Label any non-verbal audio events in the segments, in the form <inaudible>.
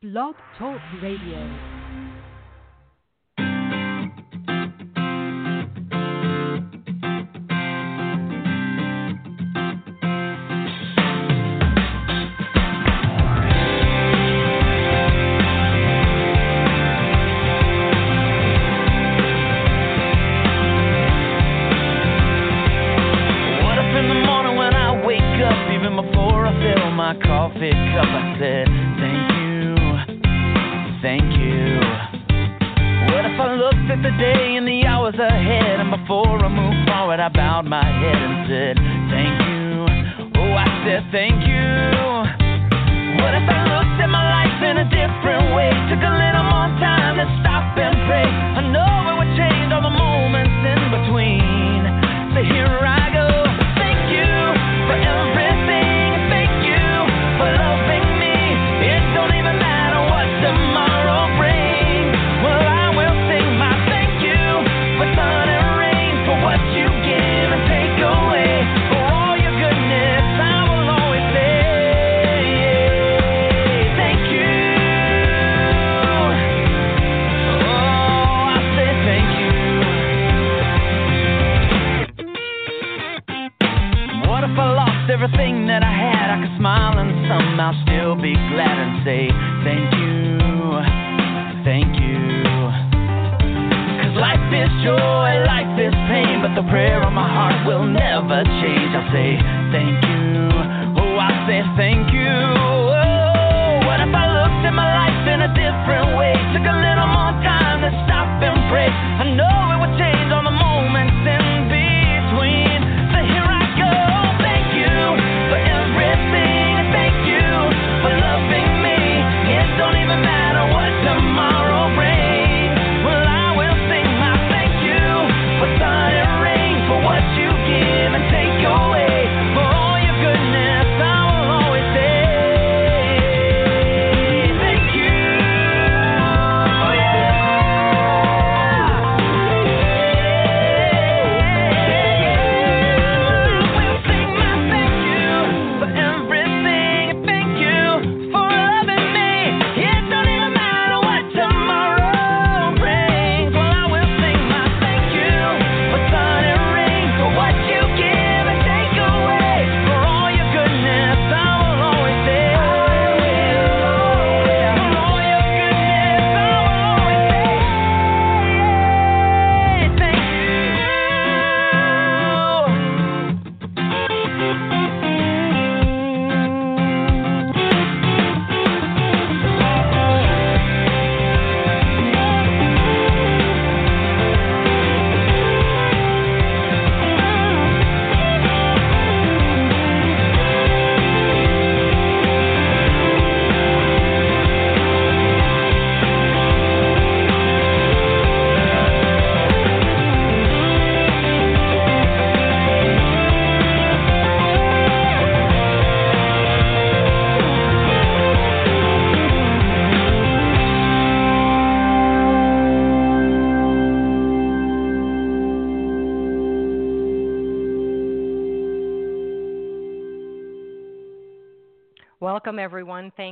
Blog Talk Radio.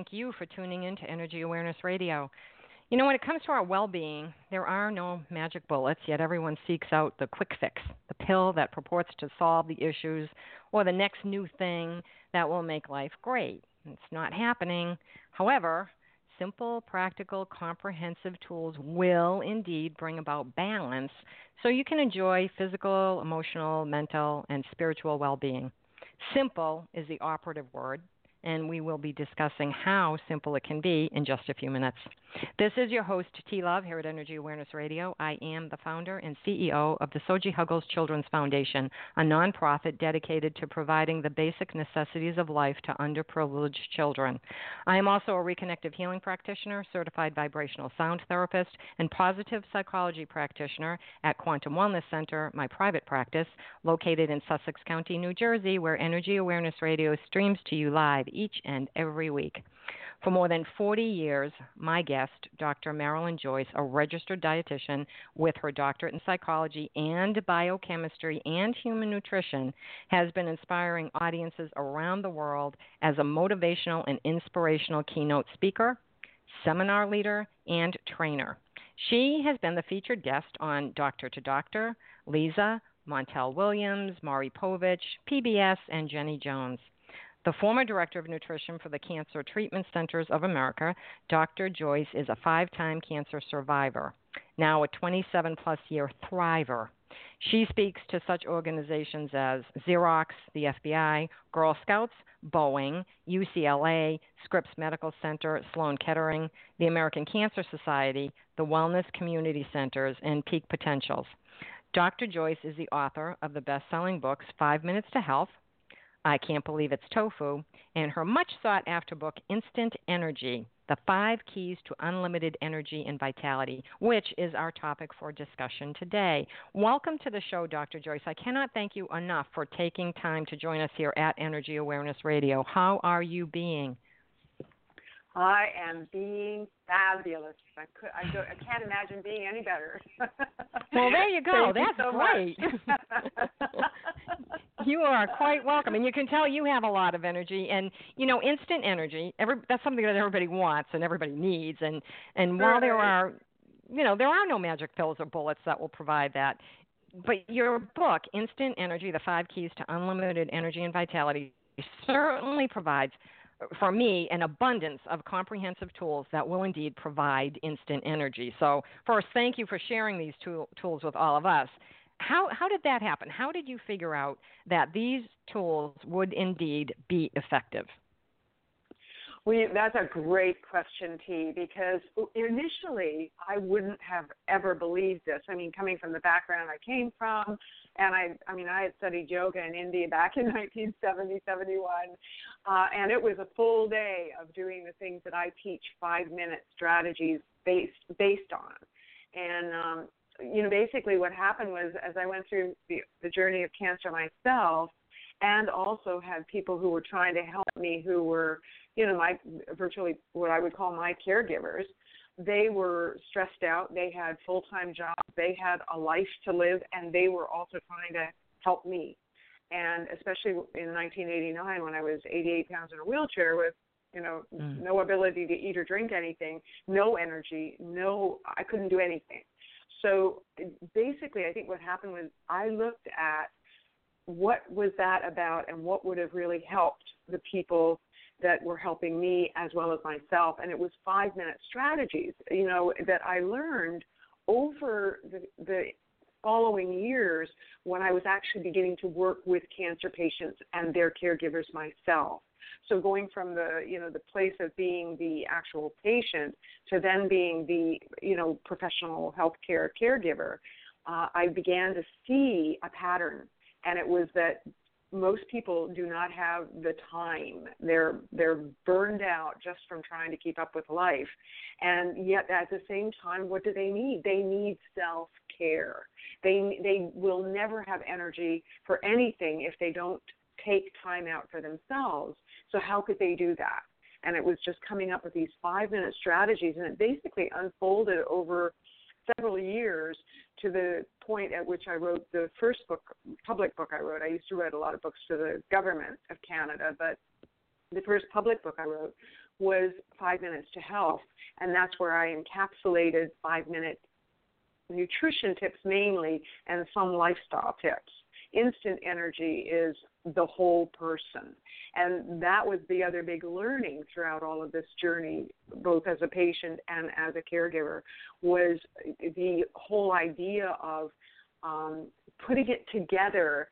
Thank you for tuning in to Energy Awareness Radio. You know, when it comes to our well being, there are no magic bullets, yet everyone seeks out the quick fix, the pill that purports to solve the issues or the next new thing that will make life great. It's not happening. However, simple, practical, comprehensive tools will indeed bring about balance so you can enjoy physical, emotional, mental, and spiritual well being. Simple is the operative word, and we will be discussing how simple it can be in just a few minutes. This is your host, T Love, here at Energy Awareness Radio. I am the founder and CEO of the Soji Huggles Children's Foundation, a nonprofit dedicated to providing the basic necessities of life to underprivileged children. I am also a reconnective healing practitioner, certified vibrational sound therapist, and positive psychology practitioner at Quantum Wellness Center, my private practice, located in Sussex County, New Jersey, where Energy Awareness Radio streams to you live each and every week. For more than 40 years, my guest, Dr. Marilyn Joyce, a registered dietitian with her doctorate in psychology and biochemistry and human nutrition, has been inspiring audiences around the world as a motivational and inspirational keynote speaker, seminar leader, and trainer. She has been the featured guest on Doctor to Doctor, Leeza, Montel Williams, Maury Povich, PBS, and Jenny Jones. The former director of nutrition for the Cancer Treatment Centers of America, Dr. Joyce is a five time cancer survivor, now a 27 plus year thriver. She speaks to such organizations as Xerox, the FBI, Girl Scouts, Boeing, UCLA, Scripps Medical Center, Sloan Kettering, the American Cancer Society, the Wellness Community Centers, and Peak Potentials. Dr. Joyce is the author of the best selling books Five Minutes to Health, I Can't Believe It's Tofu, and her much sought after book, Instant Energy The Five Keys to Unlimited Energy and Vitality, which is our topic for discussion today. Welcome to the show, Dr. Joyce. I cannot thank you enough for taking time to join us here at Energy Awareness Radio. How are you being? I am being fabulous. I could, I, do, I can't imagine being any better. <laughs> well, there you go. Thank That's you so great. <laughs> you are quite welcome, and you can tell you have a lot of energy. And you know, instant energy. Every that's something that everybody wants and everybody needs. And and while there are, you know, there are no magic pills or bullets that will provide that. But your book, Instant Energy: The Five Keys to Unlimited Energy and Vitality, certainly provides for me, an abundance of comprehensive tools that will indeed provide instant energy. So, first, thank you for sharing these tool, tools with all of us. How, how did that happen? How did you figure out that these tools would indeed be effective? That's a great question, T, because initially I wouldn't have ever believed this. I mean, coming from the background I came from, and I, I mean, I had studied yoga in India back in <laughs> 1970, 71, uh, and it was a full day of doing the things that I teach five minute strategies based based on. And um, you know, basically what happened was as I went through the, the journey of cancer myself, and also had people who were trying to help me who were, you know, my virtually what I would call my caregivers. They were stressed out. They had full time jobs. They had a life to live, and they were also trying to help me. And especially in 1989, when I was 88 pounds in a wheelchair with you know mm. no ability to eat or drink anything no energy no i couldn't do anything so basically i think what happened was i looked at what was that about and what would have really helped the people that were helping me as well as myself. And it was five minute strategies you know that i learned over the, the following years when i was actually beginning to work with cancer patients and their caregivers myself. So going from the you know the place of being the actual patient to then being the you know professional healthcare caregiver uh, i began to see a pattern. And it was that most people do not have the time. They're they're burned out just from trying to keep up with life, and yet at the same time, what do they need? They need self care. They they will never have energy for anything if they don't take time out for themselves. So how could they do that? And it was just coming up with these five minute strategies, and it basically unfolded over several years to the point at which I wrote the first book, public book I wrote. I used to write a lot of books to the government of Canada, but the first public book I wrote was Five Minutes to Health, and that's where I encapsulated five minute nutrition tips mainly and some lifestyle tips. Instant energy is the whole person. And that was the other big learning throughout all of this journey, both as a patient and as a caregiver, was the whole idea of um, putting it together.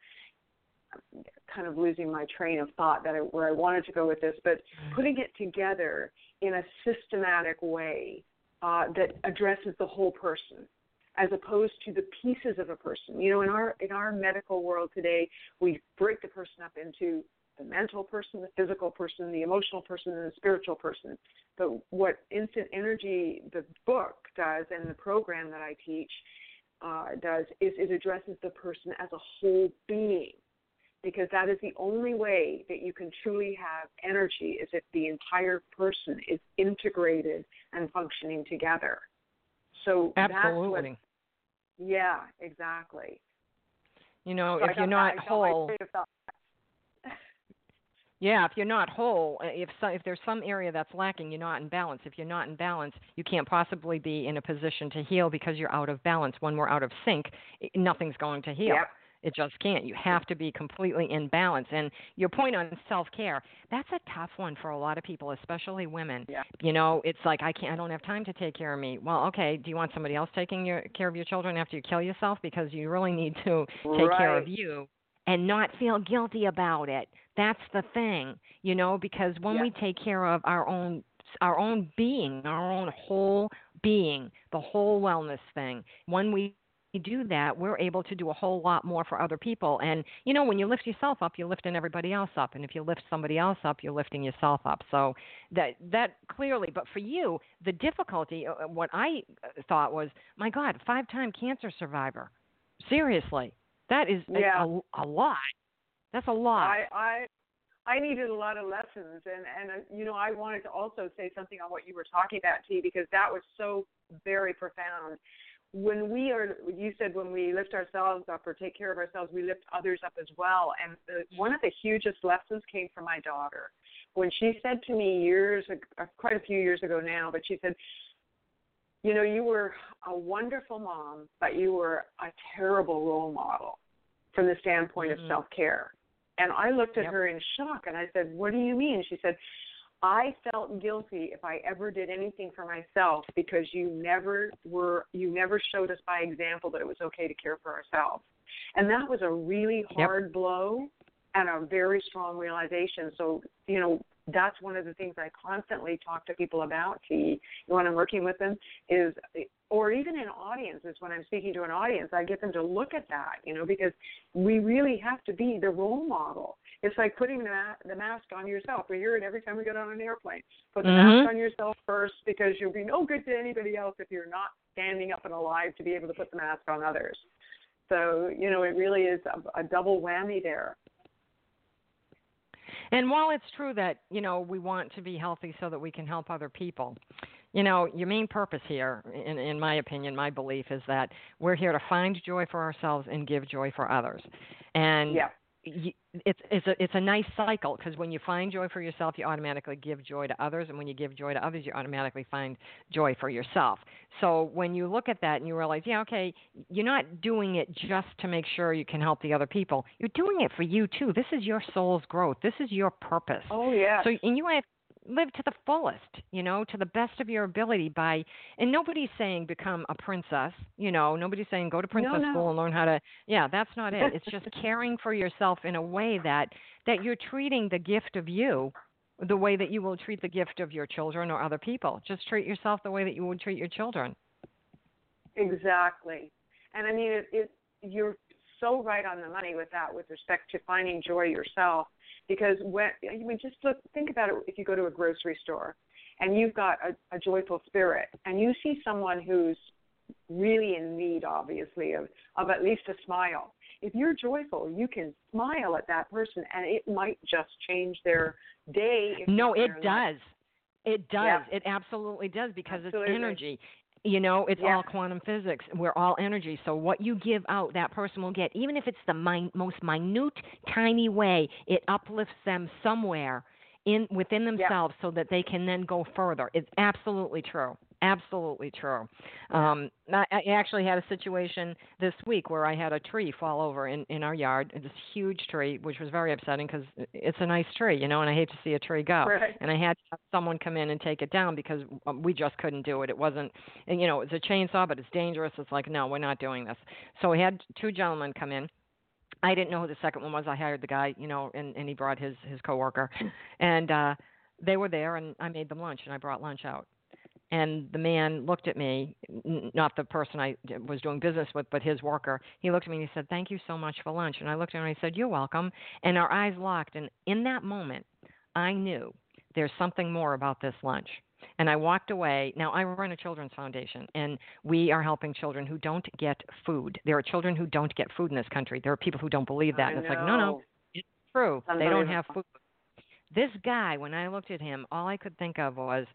Kind of losing my train of thought that I, where I wanted to go with this, but putting it together in a systematic way uh, that addresses the whole person as opposed to the pieces of a person. You know, in our in our medical world today, we break the person up into the mental person, the physical person, the emotional person, and the spiritual person. But what Instant Energy, the book does, and the program that I teach uh, does, is it addresses the person as a whole being. Because that is the only way that you can truly have energy is if the entire person is integrated and functioning together. So Absolutely. What, yeah, exactly. You know, so if you're not whole. <laughs> Yeah, if you're not whole, uh, if so, if there's some area that's lacking, you're not in balance. If you're not in balance, you can't possibly be in a position to heal because you're out of balance. When we're out of sync, nothing's going to heal. Yep. It just can't. You have to be completely in balance. And your point on self care, that's a tough one for a lot of people, especially women. Yeah. You know, it's like I can't I don't have time to take care of me. Well, okay, do you want somebody else taking your care of your children after you kill yourself? Because you really need to take care of you and not feel guilty about it. That's the thing, you know, because when Yeah. we take care of our own our own being, our own whole being, the whole wellness thing, when we do that, we're able to do a whole lot more for other people. And you know, when you lift yourself up, you're lifting everybody else up, and if you lift somebody else up, you're lifting yourself up. So that that clearly, but for you, the difficulty, uh, what I uh, thought was, my God, five-time cancer survivor. Seriously, that is a- Yeah. a, a lot. That's a lot. I, I I needed a lot of lessons, and and uh, you know I wanted to also say something on what you were talking about, T, because that was so very profound. When we are, you said when we lift ourselves up or take care of ourselves, we lift others up as well. And the, one of the hugest lessons came from my daughter when she said to me years, uh, quite a few years ago now, but she said, you know, you were a wonderful mom, but you were a terrible role model from the standpoint Mhm. of self care. And I looked at Yep. her in shock and I said, What do you mean? She said, I felt guilty if I ever did anything for myself because you never were you never showed us by example that it was okay to care for ourselves. And that was a really Yep. hard blow and a very strong realization. So, you know, that's one of the things I constantly talk to people about. see, when I'm working with them is, or even in audiences when I'm speaking to an audience, I get them to look at that, you know, because we really have to be the role model. It's like putting the, ma- the mask on yourself. We hear it every time we get on an airplane. Put the Mhm. mask on yourself first because you'll be no good to anybody else if you're not standing up and alive to be able to put the mask on others. So, you know, it really is a, a double whammy there. And while it's true that, you know, we want to be healthy so that we can help other people, you know, your main purpose here, in, in my opinion, my belief is that we're here to find joy for ourselves and give joy for others. And Yeah. It's it's a it's a nice cycle because when you find joy for yourself, you automatically give joy to others, and when you give joy to others, you automatically find joy for yourself. So when you look at that and you realize, yeah, okay, you're not doing it just to make sure you can help the other people. You're doing it for you too. This is your soul's growth. This is your purpose. Oh, yeah. So and you have live to the fullest, you know, to the best of your ability by and nobody's saying become a princess, you know, nobody's saying go to princess no. school and learn how to yeah, that's not it. It's just caring for yourself in a way that that you're treating the gift of you the way that you will treat the gift of your children or other people. Just treat yourself the way that you would treat your children. Exactly. And I mean, it, it, you're so right on the money with that with respect to finding joy yourself. Because when, I mean, just look, think about it if you go to a grocery store and you've got a, a joyful spirit and you see someone who's really in need, obviously, of, of at least a smile. If you're joyful, you can smile at that person and it might just change their day. No, it life. does. It does. Yeah. It absolutely does because Absolutely. it's energy. You know, it's Yeah. all quantum physics. We're all energy. So what you give out, that person will get. Even if it's the min- most minute, tiny way, it uplifts them somewhere in within themselves so that they can then go further. It's absolutely true. Absolutely true. Um, I, I actually had a situation this week where I had a tree fall over in in our yard. This huge tree, which was very upsetting because it's a nice tree, you know, and I hate to see a tree go. Right. And I had to have someone come in and take it down because um, we just couldn't do it. It wasn't, and, you know, it's a chainsaw, but it's dangerous. It's like, no, we're not doing this. So we had two gentlemen come in. I didn't know who the second one was. I hired the guy, you know, and and he brought his his coworker, and uh they were there, and I made them lunch, and I brought lunch out. And the man looked at me, not the person I uh, was doing business with, but his worker. He looked at me and he said, "Thank you so much for lunch." And I looked at him and I said, "You're welcome." And our eyes locked. And in that moment, I knew there's something more about this lunch. And I walked away. Now, I run a children's foundation, and we are helping children who don't get food. There are children who don't get food in this country. There are people who don't believe that. I and it's like, no, no, it's true. They don't have food. This guy, when I looked at him, all I could think of was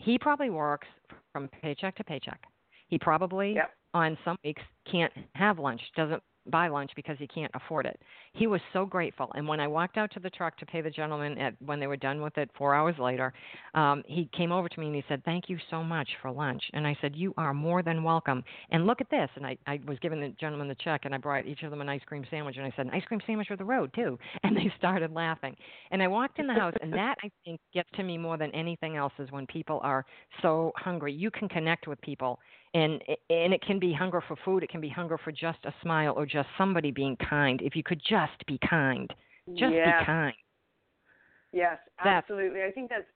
he probably works from paycheck to paycheck. He probably Yep. on some weeks can't have lunch, doesn't buy lunch because he can't afford it. He was so grateful. And when I walked out to the truck to pay the gentleman at when they were done with it 4 hours later, um he came over to me and he said, "Thank you so much for lunch." And I said, "You are more than welcome." And look at this. And I I was giving the gentleman the check and I brought each of them an ice cream sandwich and I said, "An ice cream sandwich for the road, too." <laughs> And they started laughing. And I walked in the house and that I think gets to me more than anything else is when people are so hungry. You can connect with people and and it can be hunger for food, it can be hunger for just a smile or just somebody being kind. If you could just be kind. Just yes. be kind. Yes, That's- absolutely. I think that's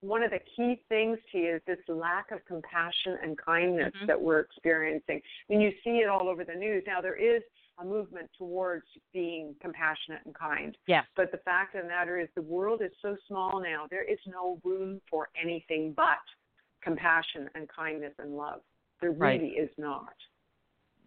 one of the key things to you is this lack of compassion and kindness Mhm. that we're experiencing. I mean, you see it all over the news. Now, there is a movement towards being compassionate and kind. Yes. But the fact of the matter is, the world is so small now, there is no room for anything but compassion and kindness and love. There Right. really is not.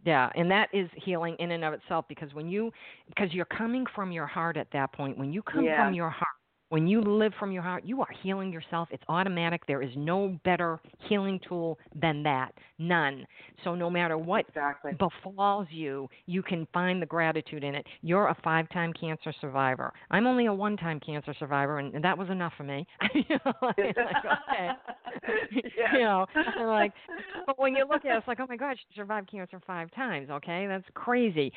Yeah, and that is healing in and of itself because when you because you're coming from your heart at that point. When you come Yeah. from your heart, when you live from your heart, you are healing yourself. It's automatic. There is no better healing tool than that. None. So no matter what Exactly. befalls you, you can find the gratitude in it. You're a five time cancer survivor. I'm only a one time cancer survivor, and, and that was enough for me. <laughs> you know, like, okay. <laughs> Yes. you know, like, but when you look at it, it's like, oh my God, she survived cancer five times. Okay, that's crazy.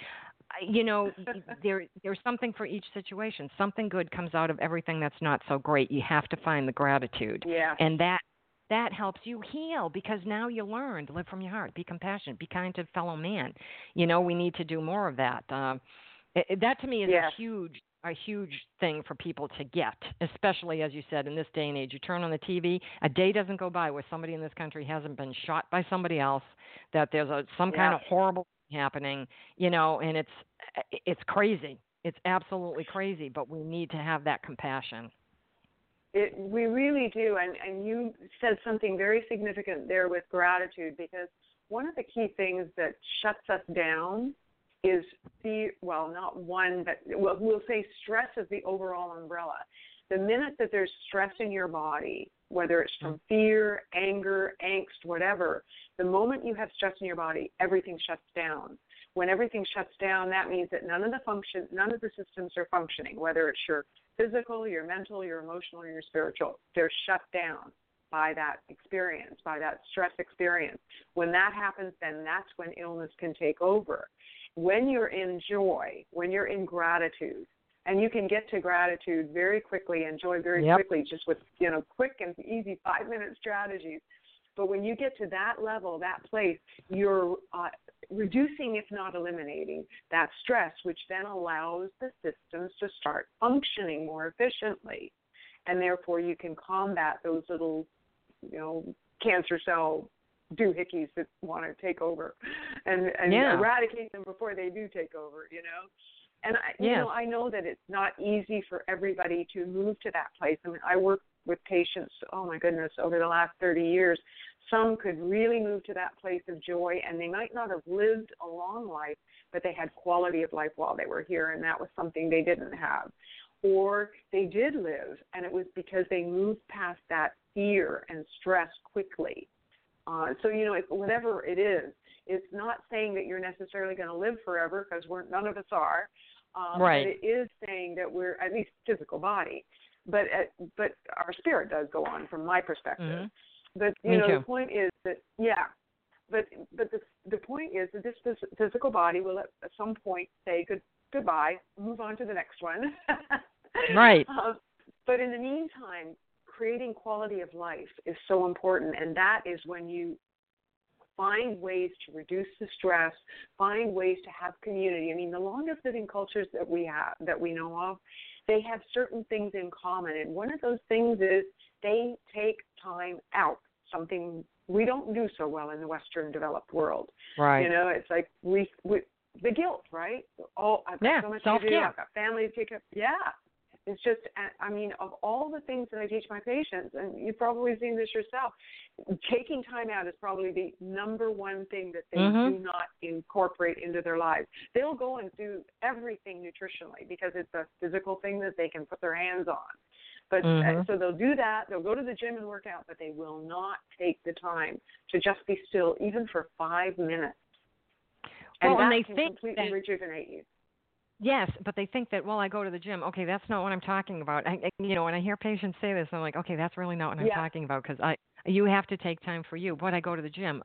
You know, <laughs> there there's something for each situation. Something good comes out of everything that's not so great. You have to find the gratitude Yeah. and that that helps you heal because now you learned live from your heart be compassionate be kind to fellow man you know we need to do more of that um it, that to me is Yes. a huge a huge thing for people to get especially as you said in this day and age you turn on the tv a day doesn't go by where somebody in this country hasn't been shot by somebody else that there's a some kind of horrible happening you know and it's eh, it's crazy it's absolutely crazy but we need to have that compassion It, we really do, and and you said something very significant there with gratitude because one of the key things that shuts us down is fear. Well, not one, but well, we'll say stress is the overall umbrella. The minute that there's stress in your body, whether it's from mm-hmm. fear, anger, angst, whatever, the moment you have stress in your body, everything shuts down. When everything shuts down, that means that none of the function, none of the systems are functioning. Whether it's your physical, your mental, your emotional, your spiritual, they're shut down by that experience, by that stress experience. When that happens, then that's when illness can take over. When you're in joy, when you're in gratitude, and you can get to gratitude very quickly and joy very Yep. quickly, just with you know quick and easy five minute strategies. But when you get to that level, that place, you're uh, reducing, if not eliminating, that stress, which then allows the systems to start functioning more efficiently. And therefore, you can combat those little, you know, cancer cell doohickeys that want to take over and, and Yeah. eradicate them before they do take over, you know? And I, you know, I know that it's not easy for everybody to move to that place. I mean, I work with patients. Oh my goodness, over the last 30 years, some could really move to that place of joy, and they might not have lived a long life, but they had quality of life while they were here, and that was something they didn't have. Or they did live, and it was because they moved past that fear and stress quickly. Uh, so you know, if, whatever it is, it's not saying that you're necessarily going to live forever because we're none of us are. Um, Right. But it is saying that we're at least physical body, but uh, but our spirit does go on from my perspective. Mhm. But you Me know, too. the point is that yeah, but but the the point is that this phys- physical body will at, at some point say good goodbye, move on to the next one. <laughs> Right. Uh, but in the meantime, creating quality of life is so important, and that is when you find ways to reduce the stress, find ways to have community. I mean, the longest living cultures that we have that we know of, they have certain things in common, and one of those things is they take time out. Something we don't do so well in the Western developed world. Right. You know, it's like we, we the guilt, right? Oh, I've got Yeah, so much to do. I've got family to take care. Yeah, it's just. I- mean, of all the things that I teach my patients, and you've probably seen this yourself, taking time out is probably the number one thing that they Mhm. do not incorporate into their lives. They'll go and do everything nutritionally because it's a physical thing that they can put their hands on. But uh, Mhm. so they'll do that. They'll go to the gym and work out, but they will not take the time to just be still, even for five minutes. and well, that and they can think completely that, rejuvenate you. Yes, but they think that well, I go to the gym. Okay, that's not what I'm talking about. I, I you know, when I hear patients say this, I'm like, okay, that's really not what I'm Yeah. talking about because I you have to take time for you. But I go to the gym.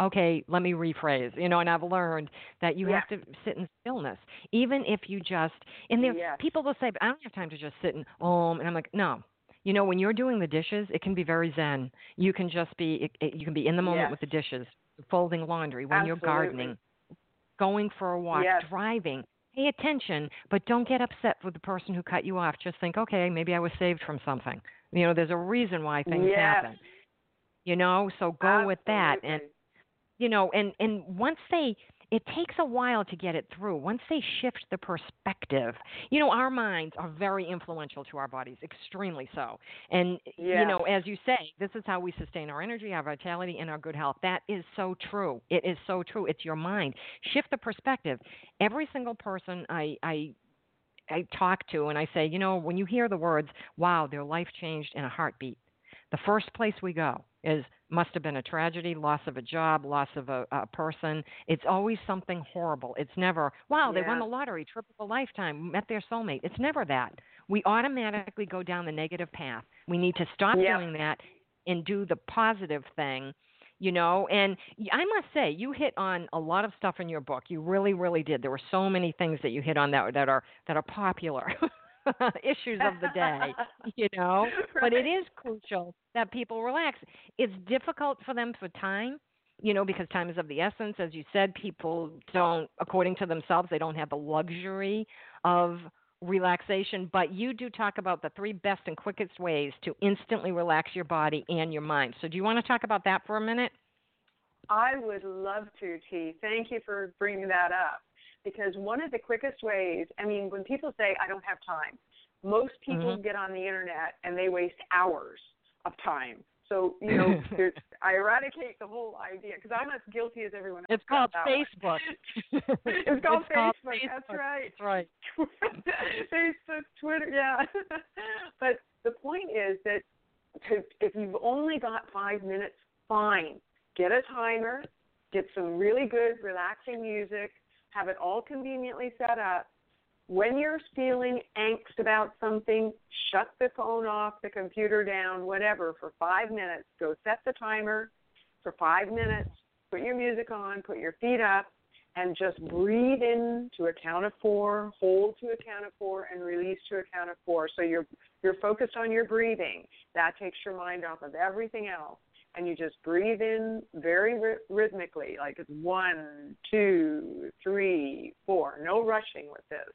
Okay, let me rephrase. You know, and I've learned that you Yeah. have to sit in stillness, even if you just. And there, Yes. people will say, I don't have time to just sit and om, and I'm like, no. You know, when you're doing the dishes, it can be very zen. You can just be, it, it, you can be in the moment Yes. with the dishes, folding laundry, when you're gardening, going for a walk, Yes. driving. Pay attention, but don't get upset with the person who cut you off. Just think, okay, maybe I was saved from something. You know, there's a reason why things Yes. happen. You know, so go with that. And you know, and and once they it takes a while to get it through. Once they shift the perspective, you know, our minds are very influential to our bodies, extremely so. And you know, as you say, this is how we sustain our energy, our vitality, and our good health. That is so true. It is so true. It's your mind. Shift the perspective. Every single person I I I talk to and I say, you know, when you hear the words, wow, their life changed in a heartbeat, the first place we go is must have been a tragedy, loss of a job, loss of a, a person. It's always something horrible. It's never, wow, they won the lottery, triple a lifetime, met their soulmate. It's never that. We automatically go down the negative path. We need to stop Yep. doing that and do the positive thing you know and i must say you hit on a lot of stuff in your book you really really did there were so many things that you hit on that that are that are popular <laughs> <laughs> issues of the day <laughs> you know? But it is crucial that people relax. It's difficult for them for time you know because time is of the essence. As you said people don't according to themselves they don't have the luxury of relaxation. But you do talk about the three best and quickest ways to instantly relax your body and your mind. So do you want to talk about that for a minute? I would love to, T. Thank you for bringing that up. Because one of the quickest ways, I mean, when people say, I don't have time, most people Mhm. get on the internet and they waste hours of time. So, you know, <laughs> I eradicate the whole idea because I'm as guilty as everyone else. it's called about that one. facebook <laughs> it's called It's called Facebook. That's right. that's right <laughs> Facebook, Twitter, yeah. but the point is that to, if you've only got five minutes, fine. Get a timer, get some really good, relaxing music, have it all conveniently set up. When you're feeling angst about something, shut the phone off, the computer down, whatever, for five minutes. Go set the timer for five minutes, put your music on, put your feet up, and just breathe in to a count of four, hold to a count of four, and release to a count of four. So you're you're focused on your breathing. That takes your mind off of everything else, and you just breathe in very ry- rhythmically, like it's one, two, three, four. No rushing with this,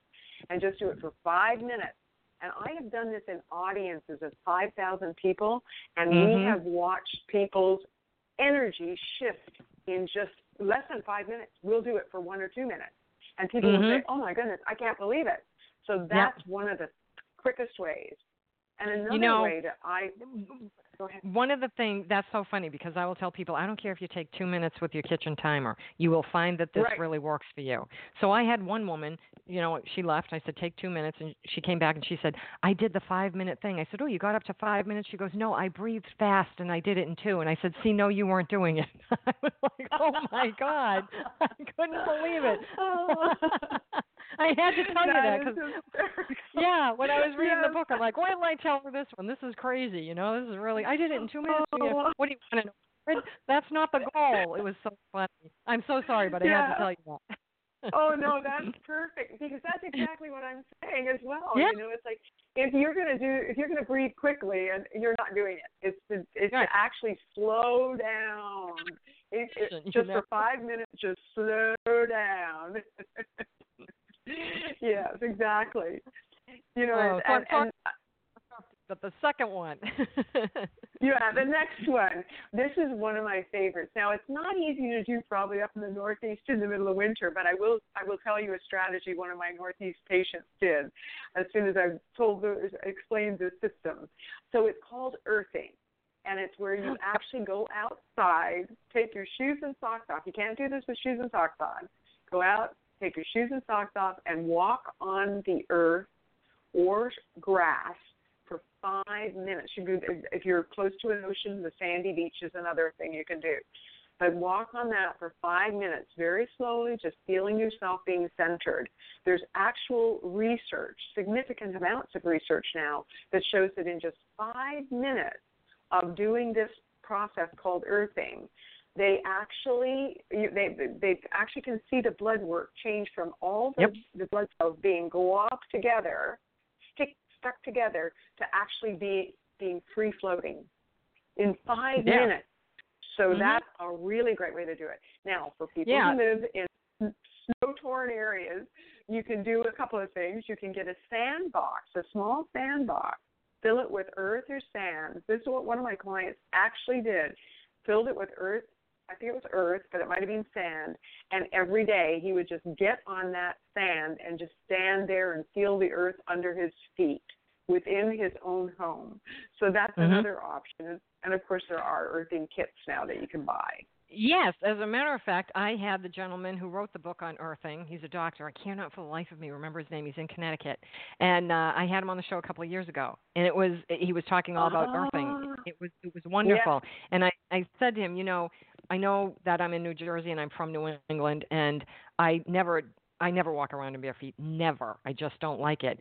and just do it for five minutes. And I have done this in audiences of 5,000 people, and we Mhm. have watched people's energy shift in just less than five minutes. We'll do it for one or two minutes. And people will Mhm. say, oh my goodness, I can't believe it. So that's one of the quickest ways. And another know- way that I go ahead. One of the things that's so funny because I will tell people I don't care if you take two minutes with your kitchen timer, you will find that this Right. really works for you. So I had one woman, you know, she left. I said take two minutes, and she came back and she said I did the five minute thing. I said, oh, you got up to five minutes. She goes, no, I breathed fast and I did it in two. And I said, see, no, you weren't doing it. <laughs> I was like, oh my god, I couldn't believe it. <laughs> <laughs> I had to tell you that because yeah, when I was reading the book, I'm like, why didn't I tell her this one? This is crazy. You know, this is really. I did it in two minutes. You know, Oh. What do you want to know? That's not the goal. It was so funny. I'm so sorry, but I had to tell you that. oh no, <laughs> that's perfect because that's exactly what I'm saying as well. Yeah. You know, it's like if you're gonna do if you're gonna breathe quickly and you're not doing it, it's to it's Right. to actually slow down. It, it, just for five minutes, just slow down. <laughs> <laughs> yes, exactly. You know, Oh, and, so and, and But the second one. <laughs> Yeah, the next one. This is one of my favorites. Now, it's not easy to do probably up in the Northeast in the middle of winter, but I will I will tell you a strategy one of my Northeast patients did as soon as I told the, explained the system. So it's called earthing, and it's where you actually go outside, take your shoes and socks off. You can't do this with shoes and socks on. Go out, take your shoes and socks off, and walk on the earth or grass for five minutes. You do, if you're close to an ocean, the sandy beach is another thing you can do. But walk on that for five minutes, very slowly, just feeling yourself being centered. There's actual research, significant amounts of research now, that shows that in just five minutes of doing this process called earthing, they actually they they actually can see the blood work change from all the, yep. the blood cells being globbed together, stick stuck together, to actually be being free floating in five yeah. minutes. So mm-hmm. that's a really great way to do it. Now, for people yeah. who live in snow torn areas, you can do a couple of things. You can get a sandbox, a small sandbox, fill it with earth or sand. This is what one of my clients actually did. Filled it with earth I think it was earth, but it might have been sand. And every day he would just get on that sand and just stand there and feel the earth under his feet within his own home. So that's mm-hmm. another option. And of course, there are earthing kits now that you can buy. Yes, as a matter of fact, I had the gentleman who wrote the book on earthing. He's a doctor. I cannot for the life of me remember his name. He's in Connecticut, and uh, I had him on the show a couple of years ago. And it was he was talking all about earthing. Ah. It was it was wonderful. Yeah. And I I said to him, you know, I know that I'm in New Jersey and I'm from New England, and I never I never walk around in bare feet. Never. I just don't like it.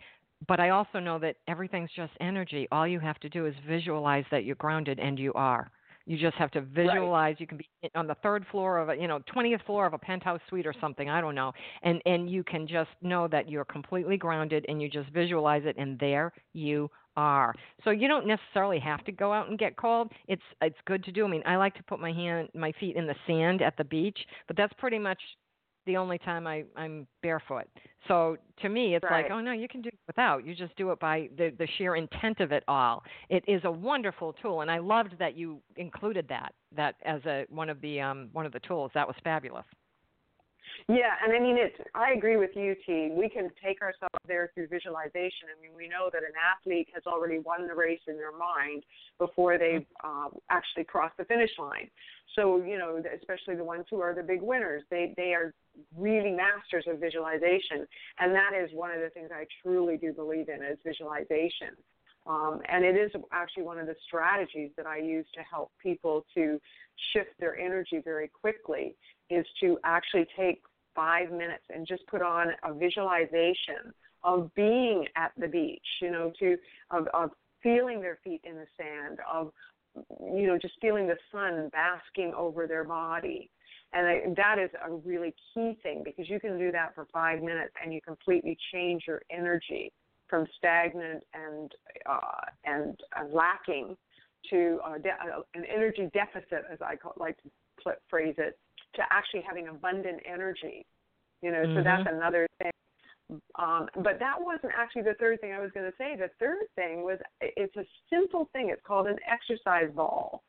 But I also know that everything's just energy. All you have to do is visualize that you're grounded, and you are. You just have to visualize. Right. You can be on the third floor of a, you know, 20th floor of a penthouse suite or something. I don't know. And and you can just know that you're completely grounded, and you just visualize it, and there you are. So you don't necessarily have to go out and get cold. It's it's good to do. I mean, I like to put my hand, my feet in the sand at the beach, but that's pretty much the only time I, I'm barefoot. So to me, it's right. like, oh no, you can do it without. You just do it by the, the sheer intent of it all. It is a wonderful tool, and I loved that you included that that as a one of the um, one of the tools. That was fabulous. Yeah, and I mean, it's. I agree with you, T. We can take ourselves there through visualization. I mean, we know that an athlete has already won the race in their mind before they've uh, actually crossed the finish line. So, you know, especially the ones who are the big winners, they they are really masters of visualization, and that is one of the things I truly do believe in is visualization. Um, and it is actually one of the strategies that I use to help people to shift their energy very quickly is to actually take five minutes and just put on a visualization of being at the beach, you know, to of, of feeling their feet in the sand, of you know, just feeling the sun basking over their body. And I, that is a really key thing because you can do that for five minutes and you completely change your energy from stagnant and uh, and uh, lacking to uh, de- uh, an energy deficit, as I call, like to pl- phrase it, to actually having abundant energy. You know, mm-hmm. so that's another thing. Um, but that wasn't actually the third thing I was going to say. The third thing was it's a simple thing. It's called an exercise ball.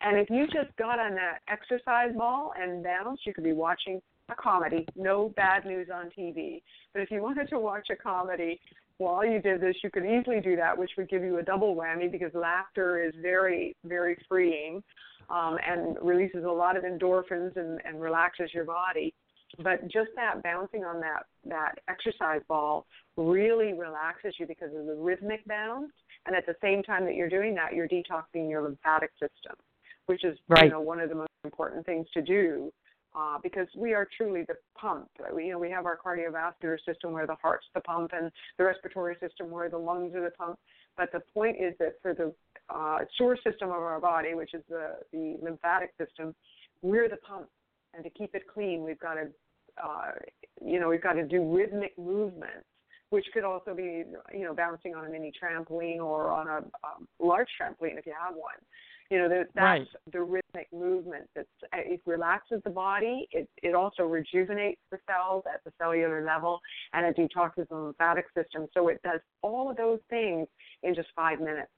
And if you just got on that exercise ball and bounced, you could be watching a comedy. No bad news on TV. But if you wanted to watch a comedy while you did this, you could easily do that, which would give you a double whammy because laughter is very, very freeing um, and releases a lot of endorphins and, and relaxes your body. But just that bouncing on that that exercise ball really relaxes you because of the rhythmic bounce, and at the same time that you're doing that, you're detoxing your lymphatic system, which is right. you know one of the most important things to do uh, because we are truly the pump. We, you know, we have our cardiovascular system where the heart's the pump, and the respiratory system where the lungs are the pump. But the point is that for the uh, source system of our body, which is the the lymphatic system, we're the pump, and to keep it clean, we've got to, uh, you know, we've got to do rhythmic movements which could also be, you know, bouncing on a mini trampoline or on a um, large trampoline if you have one. You know, that's right. the rhythmic movement. That's it relaxes the body. It it also rejuvenates the cells at the cellular level, and it detoxes the lymphatic system. So it does all of those things in just five minutes.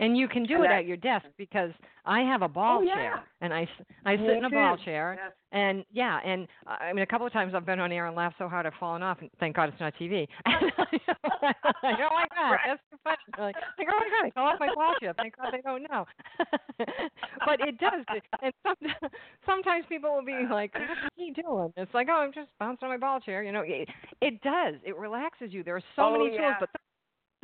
And you can do and it that, at your desk because I have a ball oh, yeah. chair and I, I Me sit in a too. ball chair Yes. and yeah and uh, I mean a couple of times I've been on air and laughed so hard I've fallen off and thank God it's not TV. like, oh my God, Right. that's too funny. Like, like oh my God, I fell off my ball chair. Thank God they don't know. <laughs> but it does, and some, sometimes people will be like, "What are you doing?" It's like, "Oh, I'm just bouncing on my ball chair." You know, it, it does. It relaxes you. There are so Oh, many yeah. tools, but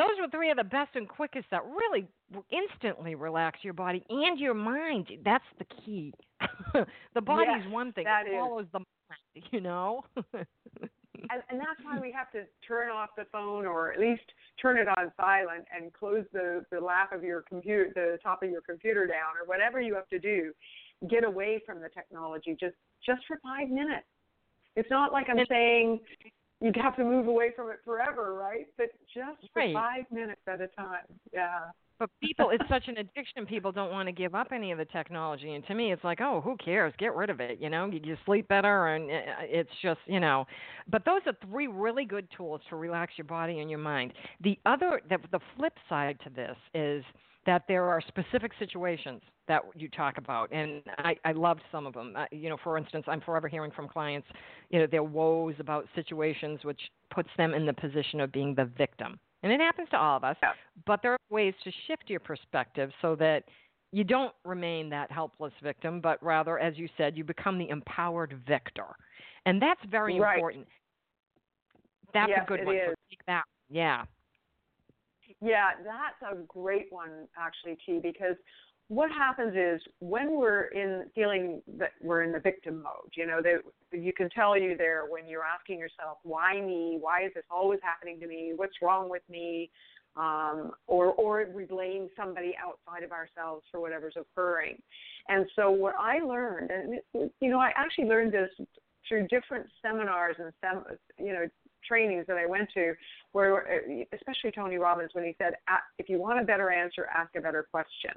those were three of the best and quickest that really instantly relax your body and your mind. That's the key. <laughs> the body's yes, one thing; it follows the mind. You know. <laughs> and, and that's why we have to turn off the phone or at least turn it on silent and close the the lap of your computer, the top of your computer down, or whatever you have to do. Get away from the technology just just for five minutes. It's not like I'm saying you'd have to move away from it forever, right? But just for right. five minutes at a time. Yeah. But people, it's such an addiction. People don't want to give up any of the technology, and to me, it's like, oh, who cares? Get rid of it. You know, you, you sleep better, and uh, it's just, you know. But those are three really good tools to relax your body and your mind. The other, the, the flip side to this is that there are specific situations that you talk about, and I, I loved some of them. Uh, you know, for instance, I'm forever hearing from clients, you know, their woes about situations which puts them in the position of being the victim, and it happens to all of us. Yeah. But there are ways to shift your perspective so that you don't remain that helpless victim, but rather, as you said, you become the empowered victor, and that's very right. important. That's yes, a good one. Is. So take that. Yeah. Yeah, that's a great one actually, T, because what happens is when we're in feeling that we're in the victim mode, you know, that you can tell you there when you're asking yourself, why me? Why is this always happening to me? What's wrong with me? Um, or or we blame somebody outside of ourselves for whatever's occurring. And so what I learned, and you know, I actually learned this through different seminars and sem- you know trainings that I went to, where especially Tony Robbins when he said, if you want a better answer, ask a better question.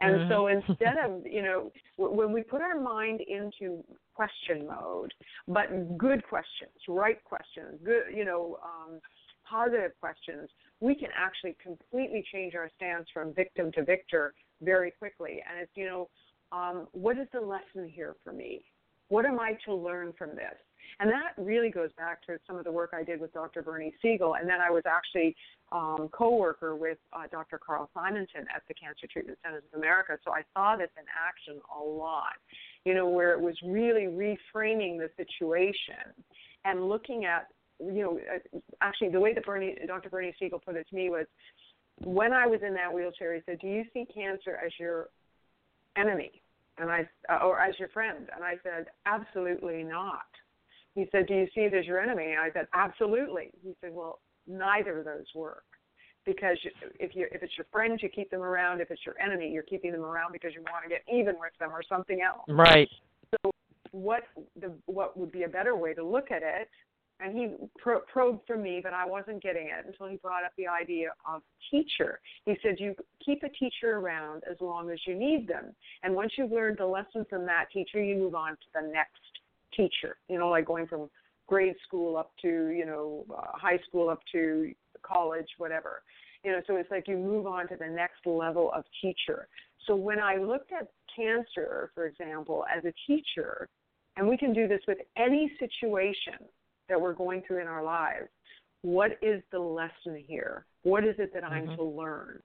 And mm-hmm. so instead of, you know, when we put our mind into question mode, but good questions, right questions, good, you know, um, positive questions, we can actually completely change our stance from victim to victor very quickly. And it's, you know, um, what is the lesson here for me? What am I to learn from this? And that really goes back to some of the work I did with Dr. Bernie Siegel. And then I was actually um, co-worker with uh, Dr. Carl Simonton at the Cancer Treatment Centers of America. So I saw this in action a lot, you know, where it was really reframing the situation and looking at, you know, uh, actually the way that Bernie, Dr. Bernie Siegel put it to me was, when I was in that wheelchair, he said, "Do you see cancer as your enemy?" And I, uh, or as your friend? And I said, "Absolutely not." He said, "Do you see it as your enemy?" And I said, "Absolutely." He said, "Well, neither of those work because if you if it's your friends, you keep them around. If it's your enemy, you're keeping them around because you want to get even with them or something else." Right. So, what the what would be a better way to look at it? And he pro- probed for me, but I wasn't getting it until he brought up the idea of teacher. He said, You keep a teacher around as long as you need them. And once you've learned the lesson from that teacher, you move on to the next teacher, you know, like going from grade school up to, you know, uh, high school up to college, whatever. You know, so it's like you move on to the next level of teacher. So when I looked at cancer, for example, as a teacher, and we can do this with any situation that we're going through in our lives, what is the lesson here? What is it that I'm mm-hmm. to learn?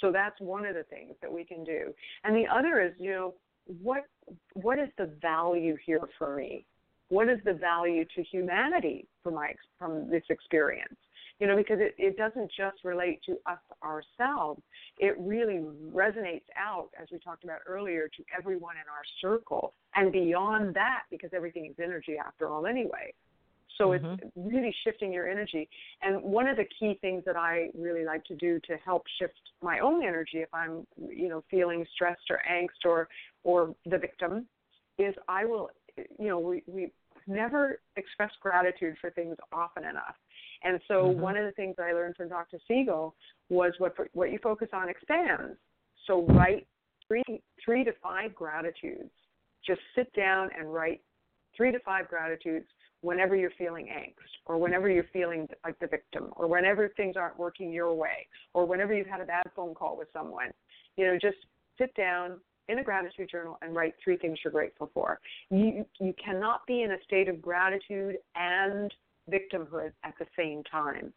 So that's one of the things that we can do. And the other is, you know, what what is the value here for me? What is the value to humanity from my from this experience? You know, because it, it doesn't just relate to us ourselves. It really resonates out, as we talked about earlier, to everyone in our circle and beyond that, because everything is energy after all, anyway. So mm-hmm. it's really shifting your energy. And one of the key things that I really like to do to help shift my own energy if I'm, you know, feeling stressed or angst or or the victim is I will, you know, we, we never express gratitude for things often enough. And so mm-hmm. one of the things I learned from Dr. Siegel was what what you focus on expands. So write three three to five gratitudes. Just sit down and write three to five gratitudes whenever you're feeling angst or whenever you're feeling like the victim or whenever things aren't working your way or whenever you've had a bad phone call with someone. You know, just sit down, in a gratitude journal and write three things you're grateful for. You you cannot be in a state of gratitude and victimhood at the same time.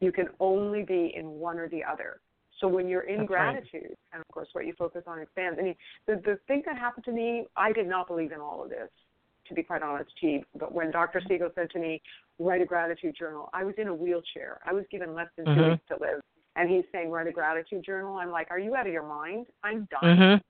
You can only be in one or the other. So when you're in That's gratitude, right. and of course what you focus on expands. I mean, the the thing that happened to me, I did not believe in all of this, to be quite honest, T. But when Dr. Siegel said to me, write a gratitude journal, I was in a wheelchair. I was given less than mm-hmm. two weeks to live and he's saying write a gratitude journal. I'm like, are you out of your mind? I'm done. Mhm.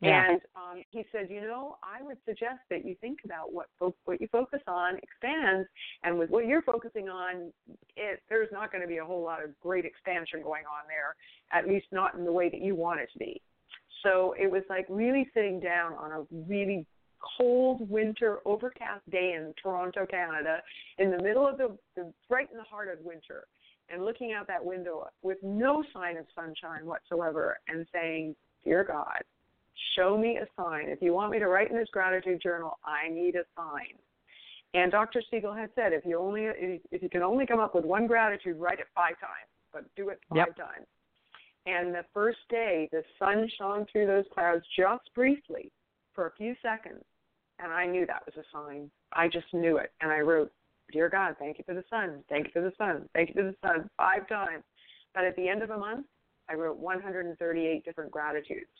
Yeah. And um, he said, you know, I would suggest that you think about what fo- what you focus on expands, and with what you're focusing on, it there's not going to be a whole lot of great expansion going on there, at least not in the way that you want it to be. So it was like really sitting down on a really cold winter overcast day in Toronto, Canada, in the middle of the, the right in the heart of winter, and looking out that window with no sign of sunshine whatsoever, and saying, "Dear God, show me a sign. If you want me to write in this gratitude journal, I need a sign." And Dr. Siegel had said, if you only if you can only come up with one gratitude, write it five times, but do it five Yep. times. And the first day, the sun shone through those clouds just briefly for a few seconds, and I knew that was a sign. I just knew it, and I wrote, "Dear God, thank you for the sun, thank you for the sun, thank you for the sun," five times. But at the end of the month, I wrote 138 different gratitudes.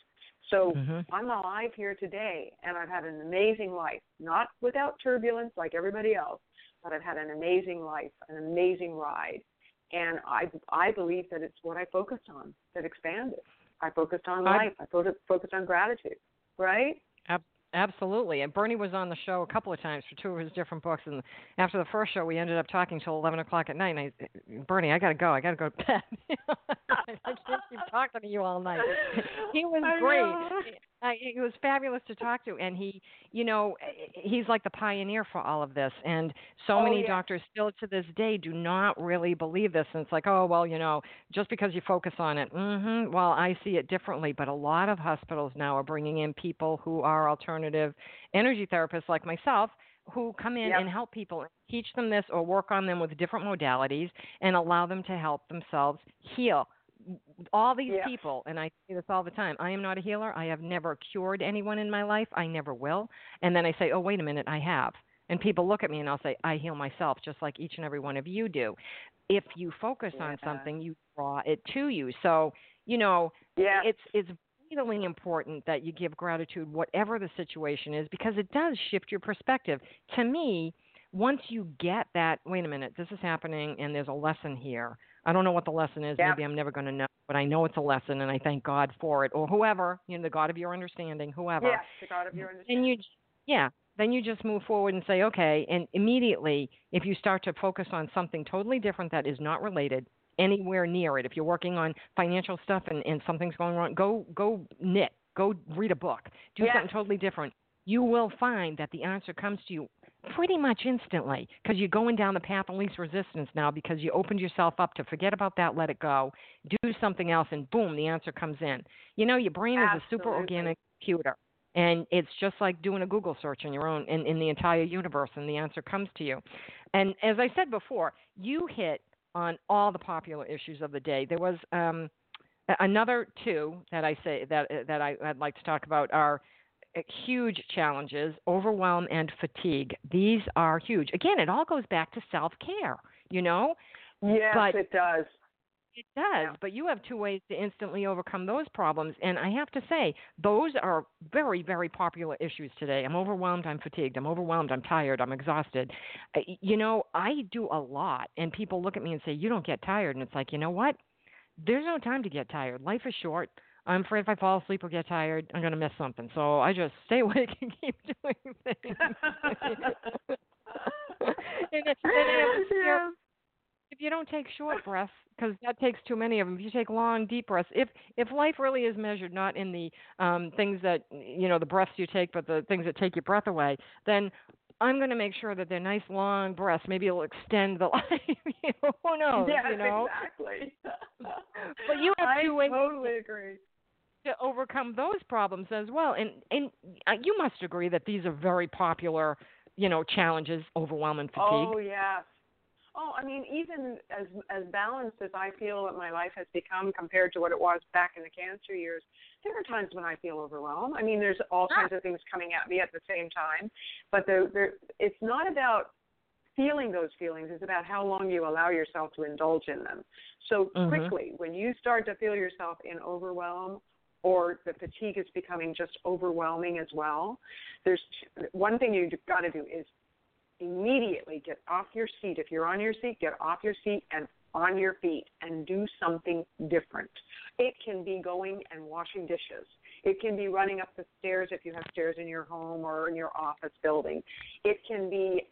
So Mhm. I'm alive here today, and I've had an amazing life. Not without turbulence like everybody else, but I've had an amazing life, an amazing ride. And I I believe that it's what I focused on that expanded. I focused on I- life. I fo- focused on gratitude. Right? Absolutely. And Bernie was on the show a couple of times for two of his different books. And after the first show, we ended up talking till 11 o'clock at night. And I, Bernie, I got to go. I got to go to bed. <laughs> I can't keep talking to you all night. He was great. Uh, he was fabulous to talk to, and he, you know, he's like the pioneer for all of this. And so Oh, many yeah. doctors still to this day do not really believe this. And it's like, oh well, you know, just because you focus on it. hmm Well, I see it differently, but a lot of hospitals now are bringing in people who are alternative energy therapists like myself. Who come in Yep. and help people, teach them this, or work on them with different modalities, and allow them to help themselves heal all these Yeah. people, and I say this all the time, I am not a healer. I have never cured anyone in my life. I never will. And then I say, oh, wait a minute, I have. And people look at me and I'll say, I heal myself just like each and every one of you do. If you focus on something, you draw it to you. So, you know, Yeah. it's it's vitally important that you give gratitude whatever the situation is because it does shift your perspective. To me, once you get that, wait a minute, this is happening and there's a lesson here. I don't know what the lesson is. Yeah. Maybe I'm never going to know, but I know it's a lesson and I thank God for it or whoever, you know, the God of your understanding, whoever Yes, the God of your understanding. then you yeah then you just move forward and say okay and immediately if you start to focus on something totally different that is not related anywhere near it if you're working on financial stuff and, and something's going wrong go go knit go read a book do Yeah. something totally different you will find that the answer comes to you pretty much instantly because you're going down the path of least resistance now because you opened yourself up to forget about that let it go do something else and boom the answer comes in. You know your brain is a super organic computer and it's just like doing a google search on your own in, in the entire universe and the answer comes to you. And as i said before you hit on all the popular issues of the day. There was um another two that i say that that I, i'd like to talk about are huge challenges overwhelm and fatigue these are huge again it all goes back to self care you know yes, but- it does. it does, but you have two ways to instantly overcome those problems. And I have to say, those are very, very popular issues today. I'm overwhelmed, I'm fatigued, I'm overwhelmed, I'm tired, I'm exhausted. Uh, You know, I do a lot, and people look at me and say, You don't get tired. And it's like, you know what? There's no time to get tired. Life is short. I'm afraid if I fall asleep or get tired, I'm going to miss something. So I just stay <laughs> awake and keep doing things. <laughs> and if, and if, <laughs> Yeah. if you don't take short breaths, because that takes too many of them. If you take long, deep breaths, if if life really is measured not in the um, things that you know the breaths you take, but the things that take your breath away, then I'm going to make sure that they're nice long breaths. Maybe it'll extend the life. you know, who knows? yes, you know, exactly. But you have I two ways- totally agree. To overcome those problems as well. And and uh, you must agree that these are very popular, you know, challenges, overwhelm and fatigue. Oh yes. Oh, I mean, even as as balanced as I feel that my life has become compared to what it was back in the cancer years, there are times when I feel overwhelmed. I mean, there's all Sure. kinds of things coming at me at the same time, but the, it's not about feeling those feelings. It's about how long you allow yourself to indulge in them. So Mhm. quickly, when you start to feel yourself in overwhelm or the fatigue is becoming just overwhelming as well, there's one thing you've got to do is immediately get off your seat. If you're on your seat, get off your seat and on your feet and do something different. It can be going and washing dishes. It can be running up the stairs if you have stairs in your home or in your office building. It can be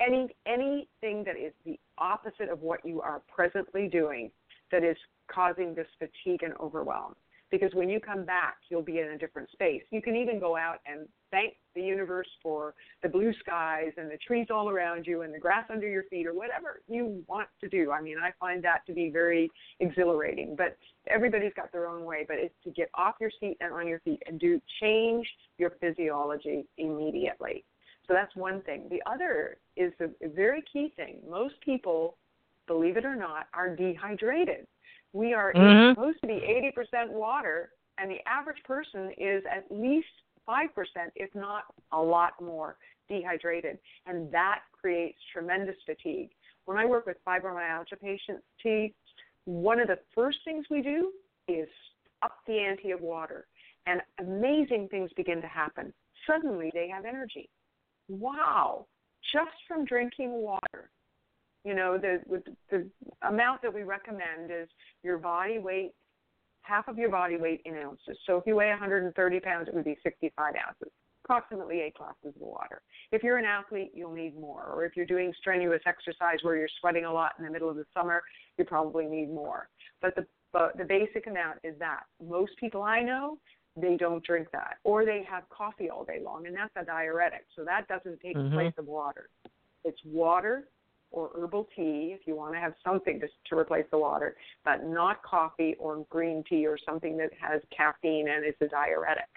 any anything that is the opposite of what you are presently doing that is causing this fatigue and overwhelm because when you come back, you'll be in a different space. You can even go out and thank the universe for the blue skies and the trees all around you and the grass under your feet or whatever you want to do. I mean, I find that to be very exhilarating, but everybody's got their own way. But it's to get off your seat and on your feet and do change your physiology immediately. So that's one thing. The other is a, very key thing. Most people, believe it or not, are dehydrated we are mm-hmm. supposed to be 80% water, and the average person is at least 5%, if not a lot more, dehydrated. And that creates tremendous fatigue. When I work with fibromyalgia patients, T, one of the first things we do is up the ante of water. And amazing things begin to happen. Suddenly they have energy. Wow, just from drinking water. You know, the, the amount that we recommend is your body weight, half of your body weight in ounces. So if you weigh 130 pounds, it would be 65 ounces, approximately eight glasses of water. If you're an athlete, you'll need more. Or if you're doing strenuous exercise where you're sweating a lot in the middle of the summer, you probably need more. But the but the basic amount is that. Most people I know, they don't drink that, or they have coffee all day long, and that's a diuretic. So that doesn't take mm-hmm. the place of water. It's water or herbal tea if you want to have something to, to replace the water, but not coffee or green tea or something that has caffeine and is a diuretic.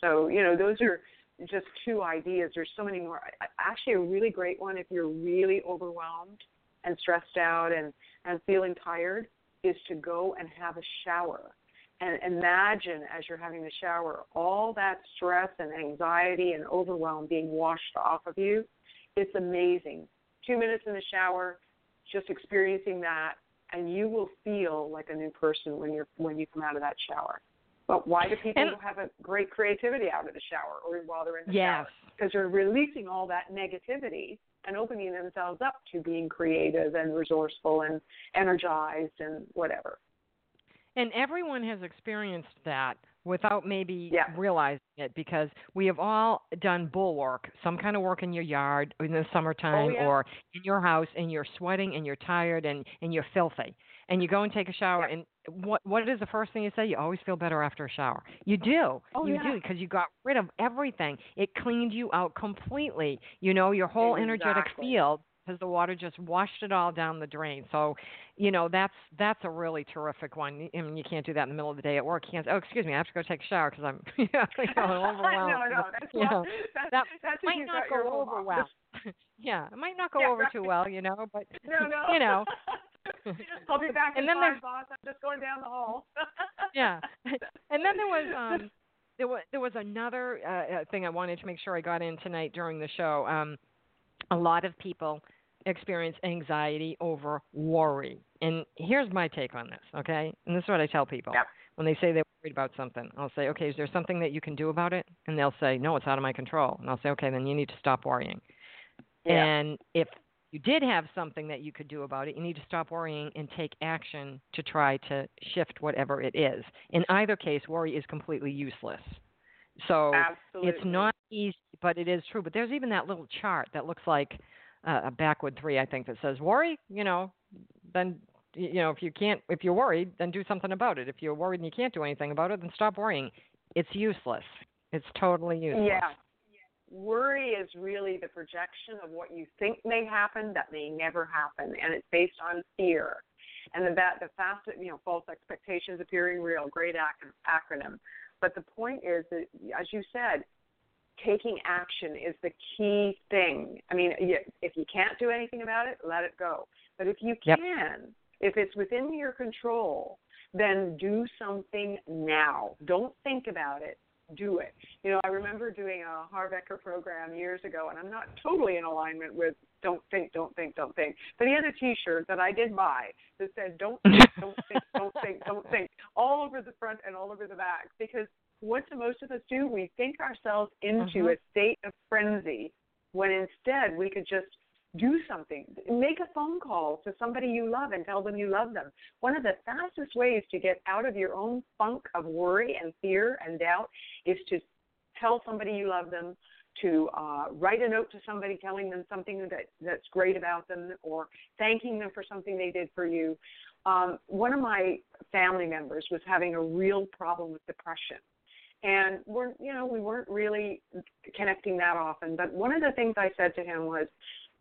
So, you know, those are just two ideas. There's so many more. Actually, a really great one if you're really overwhelmed and stressed out and, and feeling tired is to go and have a shower. And imagine as you're having the shower, all that stress and anxiety and overwhelm being washed off of you. It's amazing two minutes in the shower, just experiencing that, and you will feel like a new person when you're when you come out of that shower. But why do people and, have a great creativity out of the shower or while they're in the yes. shower? Because they're releasing all that negativity and opening themselves up to being creative and resourceful and energized and whatever. And everyone has experienced that without maybe yeah. realizing it because we have all done bull work, some kind of work in your yard in the oh, summertime oh, yeah. or in your house and you're sweating and you're tired and, and you're filthy. And you go and take a shower yeah. and what what is the first thing you say? You always feel better after a shower. You do. Oh, you yeah. do because you got rid of everything. It cleaned you out completely. You know, your whole exactly. energetic field because the water just washed it all down the drain. So, you know, that's that's a really terrific one. I mean, you can't do that in the middle of the day at work. You can't. Oh, excuse me, I have to go take a shower because I'm <laughs> you know, <laughs> overwhelmed. no, no, that's <laughs> you know, that's, that that's might not go over well. yeah, it might not go yeah, over right. too well, you know, but no, no. you know. I'll be back and then five, boss. I'm just going down the hall. yeah, and then there was um, there was there was another uh, thing I wanted to make sure I got in tonight during the show. Um, a lot of people experience anxiety over worry. And here's my take on this, okay? And this is what I tell people. Yep. When they say they're worried about something, I'll say, okay, is there something that you can do about it? And they'll say, no, it's out of my control. And I'll say, okay, then you need to stop worrying. Yeah. And if you did have something that you could do about it, you need to stop worrying and take action to try to shift whatever it is. In either case, worry is completely useless. So Absolutely. it's not easy, but it is true. But there's even that little chart that looks like uh, a backward three, I think, that says worry. You know, then you know if you can't, if you're worried, then do something about it. If you're worried and you can't do anything about it, then stop worrying. It's useless. It's totally useless. Yeah. Worry is really the projection of what you think may happen that may never happen, and it's based on fear. And the the fast, you know, false expectations appearing real. Great ac- acronym. But the point is that, as you said, taking action is the key thing. I mean, if you can't do anything about it, let it go. But if you yep. can, if it's within your control, then do something now. Don't think about it. Do it. You know, I remember doing a Harv Eker program years ago, and I'm not totally in alignment with don't think, don't think, don't think. But he had a T-shirt that I did buy that said "Don't think, don't think, don't think, don't think," all over the front and all over the back because what do most of us do? We think ourselves into uh-huh. a state of frenzy when instead we could just do something. Make a phone call to somebody you love and tell them you love them. One of the fastest ways to get out of your own funk of worry and fear and doubt is to tell somebody you love them, to uh, write a note to somebody telling them something that that's great about them or thanking them for something they did for you. Um, one of my family members was having a real problem with depression, and we're you know we weren't really connecting that often. But one of the things I said to him was,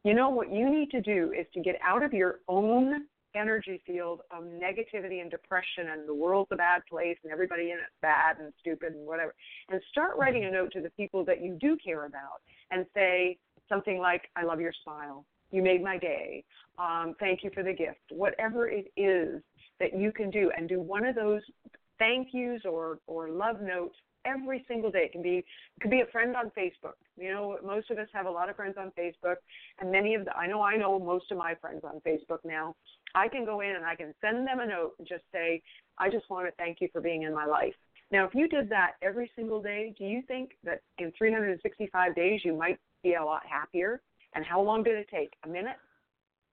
you know what you need to do is to get out of your own energy field of negativity and depression and the world's a bad place and everybody in it's bad and stupid and whatever and start writing a note to the people that you do care about and say something like i love your smile. You made my day. Um, thank you for the gift. Whatever it is that you can do and do one of those thank yous or or love notes every single day. It can be it could be a friend on Facebook. You know, most of us have a lot of friends on Facebook, and many of the I know I know most of my friends on Facebook now. I can go in and I can send them a note and just say, I just want to thank you for being in my life. Now, if you did that every single day, do you think that in 365 days you might be a lot happier? And how long did it take? A minute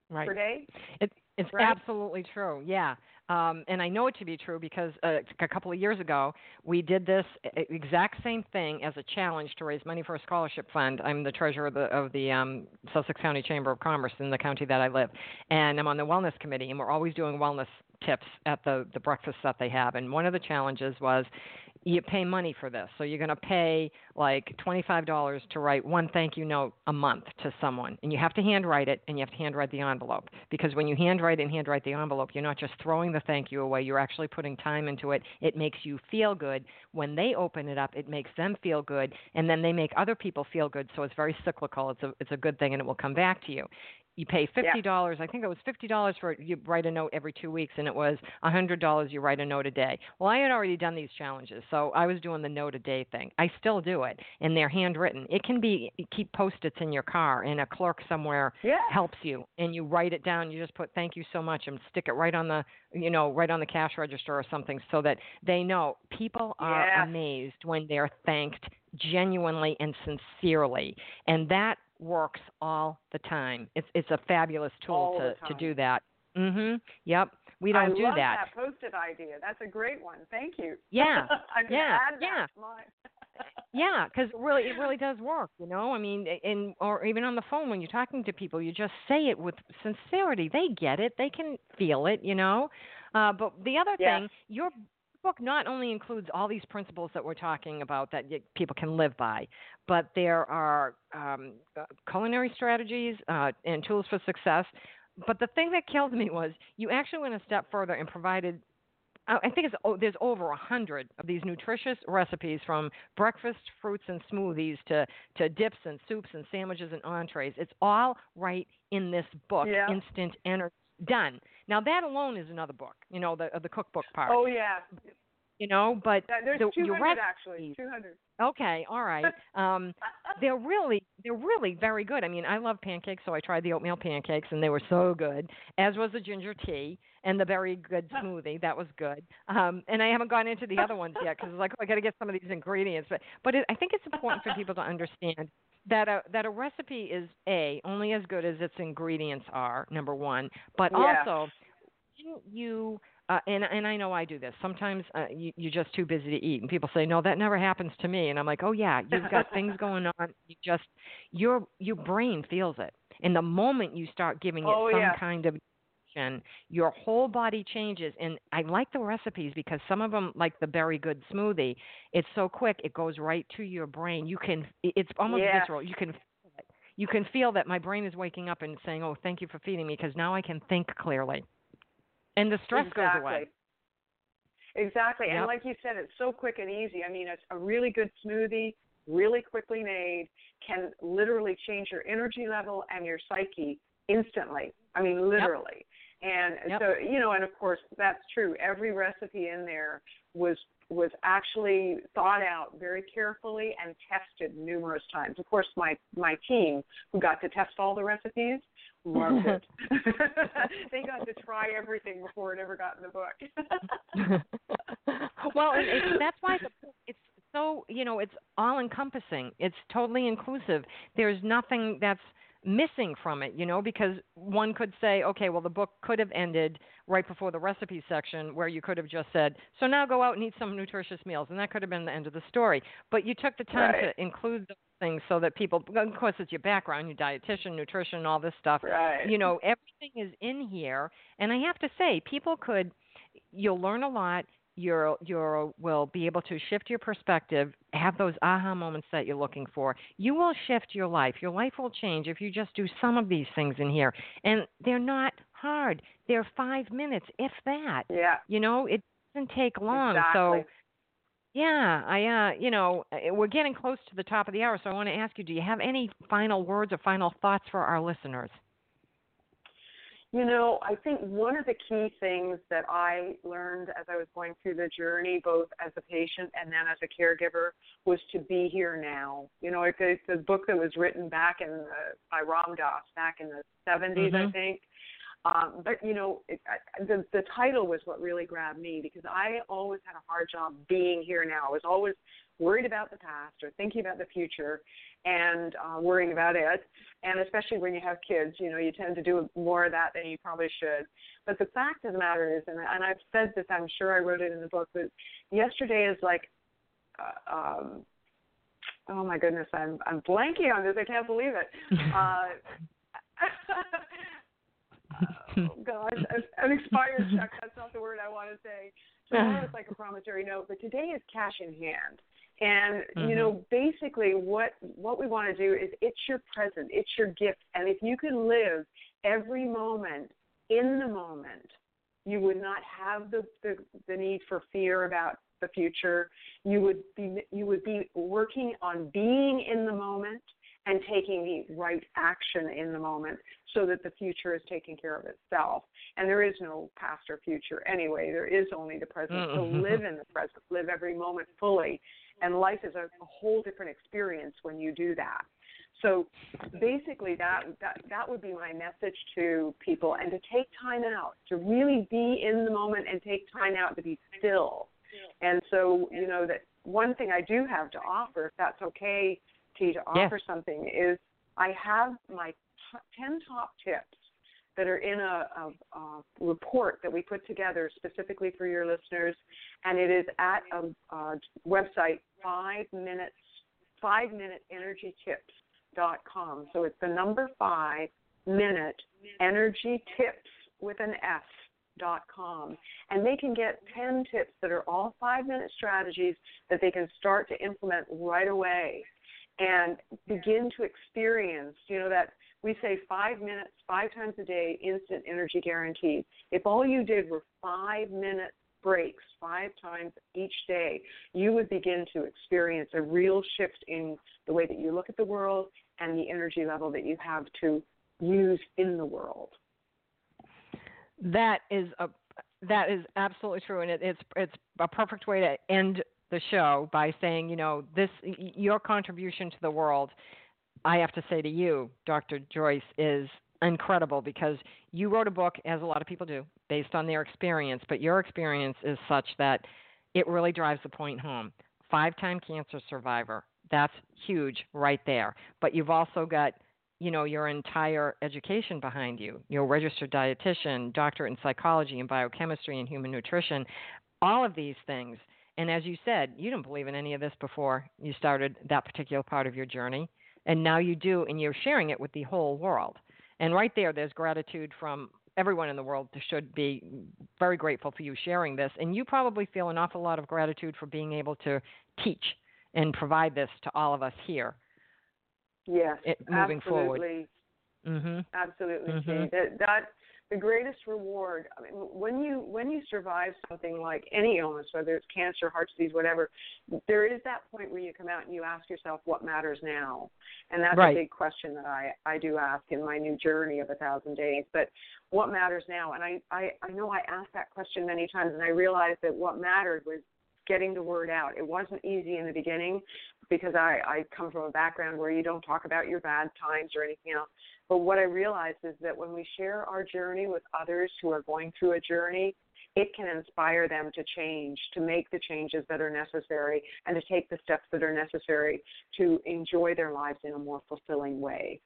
right. per day? It, it's right? absolutely true. Yeah. Um, and I know it to be true because uh, a couple of years ago we did this exact same thing as a challenge to raise money for a scholarship fund. I'm the treasurer of the, of the um, Sussex County Chamber of Commerce in the county that I live, and I'm on the wellness committee, and we're always doing wellness tips at the the breakfast that they have. And one of the challenges was you pay money for this. So you're going to pay like $25 to write one thank you note a month to someone. And you have to handwrite it and you have to handwrite the envelope. Because when you handwrite and handwrite the envelope, you're not just throwing the thank you away, you're actually putting time into it. It makes you feel good. When they open it up, it makes them feel good. And then they make other people feel good. So it's very cyclical. It's a, it's a good thing and it will come back to you you pay fifty dollars. Yeah. I think it was fifty dollars for you write a note every two weeks, and it was a hundred dollars you write a note a day. Well, I had already done these challenges, so I was doing the note a day thing. I still do it, and they're handwritten. It can be keep post-its in your car, and a clerk somewhere yeah. helps you, and you write it down. You just put thank you so much, and stick it right on the you know right on the cash register or something, so that they know. People are yeah. amazed when they're thanked genuinely and sincerely, and that works all the time. It's it's a fabulous tool all to to do that. Mhm. Yep. We don't I do love that. that post-it idea. That's a great one. Thank you. Yeah. <laughs> I'm yeah. yeah. <laughs> yeah, because really, it really does work. You know, I mean, in or even on the phone when you're talking to people, you just say it with sincerity. They get it. They can feel it. You know. Uh, but the other yes. thing, your book not only includes all these principles that we're talking about that people can live by, but there are um, uh, culinary strategies uh, and tools for success. But the thing that killed me was you actually went a step further and provided. Uh, I think it's oh, there's over a hundred of these nutritious recipes from breakfast fruits and smoothies to to dips and soups and sandwiches and entrees. It's all right in this book, yeah. Instant Energy. Done. Now that alone is another book, you know, the the cookbook part. Oh yeah. You know, but there's the, 200 rec- actually. 200. Okay, all right. <laughs> Um, they're really they're really very good. I mean, I love pancakes, so I tried the oatmeal pancakes, and they were so good. As was the ginger tea and the very good smoothie. That was good. Um, and I haven't gone into the other ones yet because it's like oh, I got to get some of these ingredients. But but it, I think it's important for people to understand that a that a recipe is a only as good as its ingredients are. Number one, but yeah. also you uh, and and I know I do this. Sometimes uh, you, you're just too busy to eat, and people say, "No, that never happens to me." And I'm like, "Oh yeah, you've got <laughs> things going on. You just your your brain feels it, and the moment you start giving it oh, some yeah. kind of your whole body changes. And I like the recipes because some of them, like the Berry Good smoothie, it's so quick it goes right to your brain. You can, it's almost yeah. visceral. You can you can feel that my brain is waking up and saying, "Oh, thank you for feeding me," because now I can think clearly and the stress exactly. goes away. Exactly. Yep. And like you said, it's so quick and easy. I mean, it's a really good smoothie, really quickly made, can literally change your energy level and your psyche instantly. I mean, literally. Yep. And yep. so, you know, and of course, that's true. Every recipe in there was was actually thought out very carefully and tested numerous times. Of course, my my team who got to test all the recipes loved it. <laughs> <laughs> they got to try everything before it ever got in the book. <laughs> well, and it, that's why the, it's so you know it's all encompassing. It's totally inclusive. There's nothing that's missing from it, you know, because one could say, okay, well, the book could have ended right before the recipe section where you could have just said, so now go out and eat some nutritious meals, and that could have been the end of the story. But you took the time right. to include those things so that people, of course, it's your background, your dietitian, nutrition, all this stuff. Right. You know, everything is in here. And I have to say, people could, you'll learn a lot you're you will be able to shift your perspective, have those aha moments that you're looking for. You will shift your life. Your life will change if you just do some of these things in here. And they're not hard. They're 5 minutes if that. Yeah. You know, it doesn't take long. Exactly. So yeah, I uh, you know, uh, we're getting close to the top of the hour, so I want to ask you, do you have any final words or final thoughts for our listeners? You know, I think one of the key things that I learned as I was going through the journey, both as a patient and then as a caregiver, was to be here now. You know, it's a, it's a book that was written back in the, by Ram Dass back in the 70s, mm-hmm. I think. Um, but you know, it, I, the the title was what really grabbed me because I always had a hard job being here now. I was always worried about the past or thinking about the future, and uh, worrying about it. And especially when you have kids, you know, you tend to do more of that than you probably should. But the fact of the matter is, and, and I've said this, I'm sure I wrote it in the book, but yesterday is like, uh, um, oh my goodness, I'm I'm blanking on this. I can't believe it. <laughs> Uh, <laughs> oh gosh, an expired check. That's not the word I want to say. Tomorrow is like a promissory note, but today is cash in hand. And mm-hmm. you know, basically, what what we want to do is it's your present, it's your gift, and if you can live every moment in the moment, you would not have the the, the need for fear about the future. You would be you would be working on being in the moment and taking the right action in the moment so that the future is taking care of itself. And there is no past or future anyway. There is only the present. Mm-hmm. So live in the present, live every moment fully and life is a, a whole different experience when you do that. So basically, that, that that would be my message to people, and to take time out, to really be in the moment and take time out to be still. And so, you know, that one thing I do have to offer, if that's okay, T, to offer yeah. something, is I have my t- 10 top tips that are in a, a, a, report that we put together specifically for your listeners, and it is at a, a website five minutes five minute energy tips dot com. So it's the number five minute energy tips with an S dot com and they can get 10 tips that are all five minute strategies that they can start to implement right away and begin to experience you know that we say five minutes, five times a day, instant energy guaranteed. If all you did were five minute breaks five times each day, you would begin to experience a real shift in the way that you look at the world and the energy level that you have to use in the world. That is a that is absolutely true, and it, it's it's a perfect way to end the show by saying, you know, this your contribution to the world I have to say to you, Dr. Joyce, is incredible because you wrote a book, as a lot of people do, based on their experience, but your experience is such that it really drives the point home. Five time cancer survivor. That's huge right there. But you've also got you know your entire education behind you you're a registered dietitian doctorate in psychology and biochemistry and human nutrition all of these things and as you said you didn't believe in any of this before you started that particular part of your journey and now you do, and you're sharing it with the whole world. And right there, there's gratitude from everyone in the world that should be very grateful for you sharing this. And you probably feel an awful lot of gratitude for being able to teach and provide this to all of us here. Yes, it, moving absolutely. forward. Mm-hmm. Absolutely, mm-hmm. That, that the greatest reward I mean, when you when you survive something like any illness whether it's cancer heart disease whatever there is that point where you come out and you ask yourself what matters now. And that's right. a big question that i i do ask in my new journey of a thousand days but what matters now? And i i i know i asked that question many times and i realized that what mattered was getting the word out. It wasn't easy in the beginning because i i come from a background where you don't talk about your bad times or anything else but what I realized is that when we share our journey with others who are going through a journey, it can inspire them to change, to make the changes that are necessary, and to take the steps that are necessary to enjoy their lives in a more fulfilling way.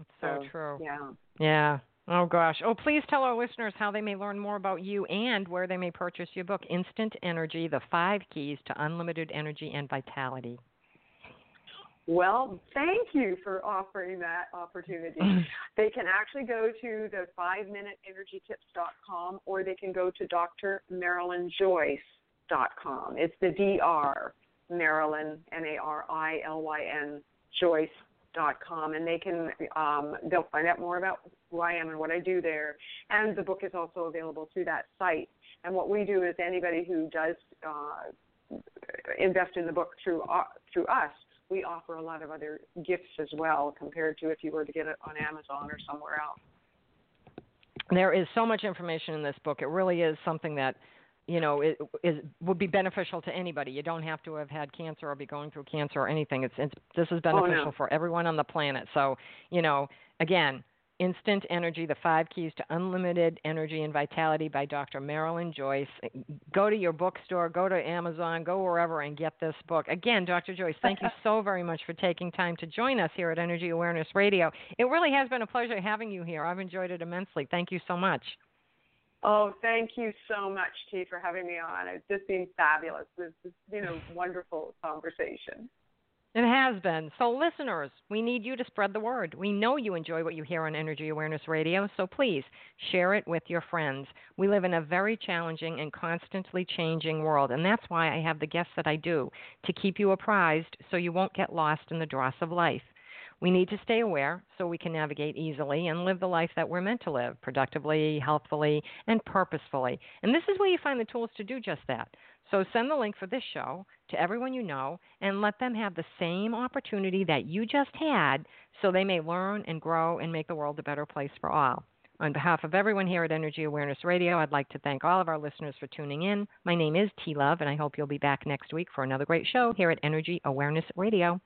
It's so, so true. Yeah. Yeah. Oh gosh. Oh, please tell our listeners how they may learn more about you and where they may purchase your book, Instant Energy: The Five Keys to Unlimited Energy and Vitality. Well, thank you for offering that opportunity. <laughs> they can actually go to the 5minuteenergytips.com or they can go to drmarilynjoyce.com. It's the DR Marilyn M A R I L Y N Joyce dot com and they can um, they'll find out more about who I am and what I do there. And the book is also available through that site. And what we do is anybody who does uh, invest in the book through uh, through us, we offer a lot of other gifts as well compared to if you were to get it on Amazon or somewhere else. There is so much information in this book. It really is something that you know it is would be beneficial to anybody. You don't have to have had cancer or be going through cancer or anything. It's, it's this is beneficial oh, no. for everyone on the planet. So you know, again, Instant Energy: The Five Keys to Unlimited Energy and Vitality by Dr. Marilyn Joyce. Go to your bookstore, go to Amazon, go wherever and get this book. Again, Dr. Joyce, thank you <laughs> so very much for taking time to join us here at Energy Awareness Radio. It really has been a pleasure having you here. I've enjoyed it immensely. Thank you so much. Oh, thank you so much, T, for having me on. It's just been fabulous. This is, you know, wonderful conversation. It has been. So, listeners, we need you to spread the word. We know you enjoy what you hear on Energy Awareness Radio, so please share it with your friends. We live in a very challenging and constantly changing world, and that's why I have the guests that I do to keep you apprised so you won't get lost in the dross of life. We need to stay aware so we can navigate easily and live the life that we're meant to live productively, healthfully, and purposefully. And this is where you find the tools to do just that. So send the link for this show to everyone you know and let them have the same opportunity that you just had so they may learn and grow and make the world a better place for all. On behalf of everyone here at Energy Awareness Radio, I'd like to thank all of our listeners for tuning in. My name is T Love, and I hope you'll be back next week for another great show here at Energy Awareness Radio.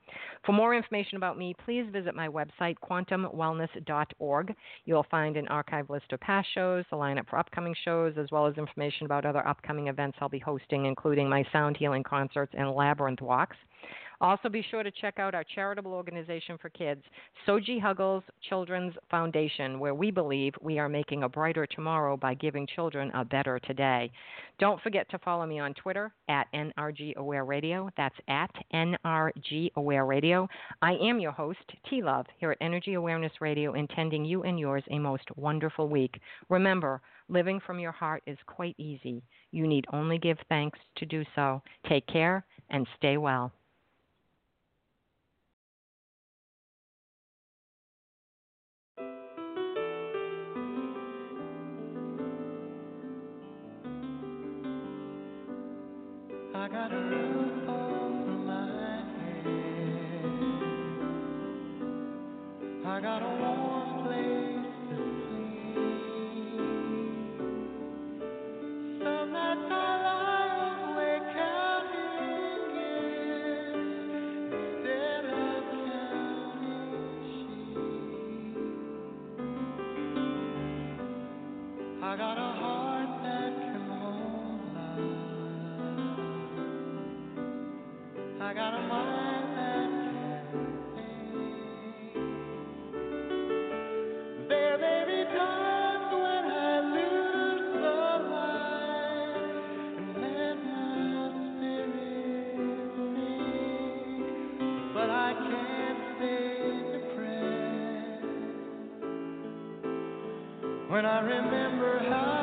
For more information about me, please visit my website, quantumwellness.org. You'll find an archive list of past shows, the lineup for upcoming shows, as well as information about other upcoming events I'll be hosting, including my sound healing concerts and labyrinth walks. Also, be sure to check out our charitable organization for kids, Soji Huggles Children's Foundation, where we believe we are making a brighter tomorrow by giving children a better today. Don't forget to follow me on Twitter at NRG Aware Radio. That's at NRG Aware Radio. I am your host, T Love, here at Energy Awareness Radio, intending you and yours a most wonderful week. Remember, living from your heart is quite easy. You need only give thanks to do so. Take care and stay well. Got a roof over my head. I got a warm I got a mind that can times when I lose the light and let my spirit but I can't stay depressed when I remember how.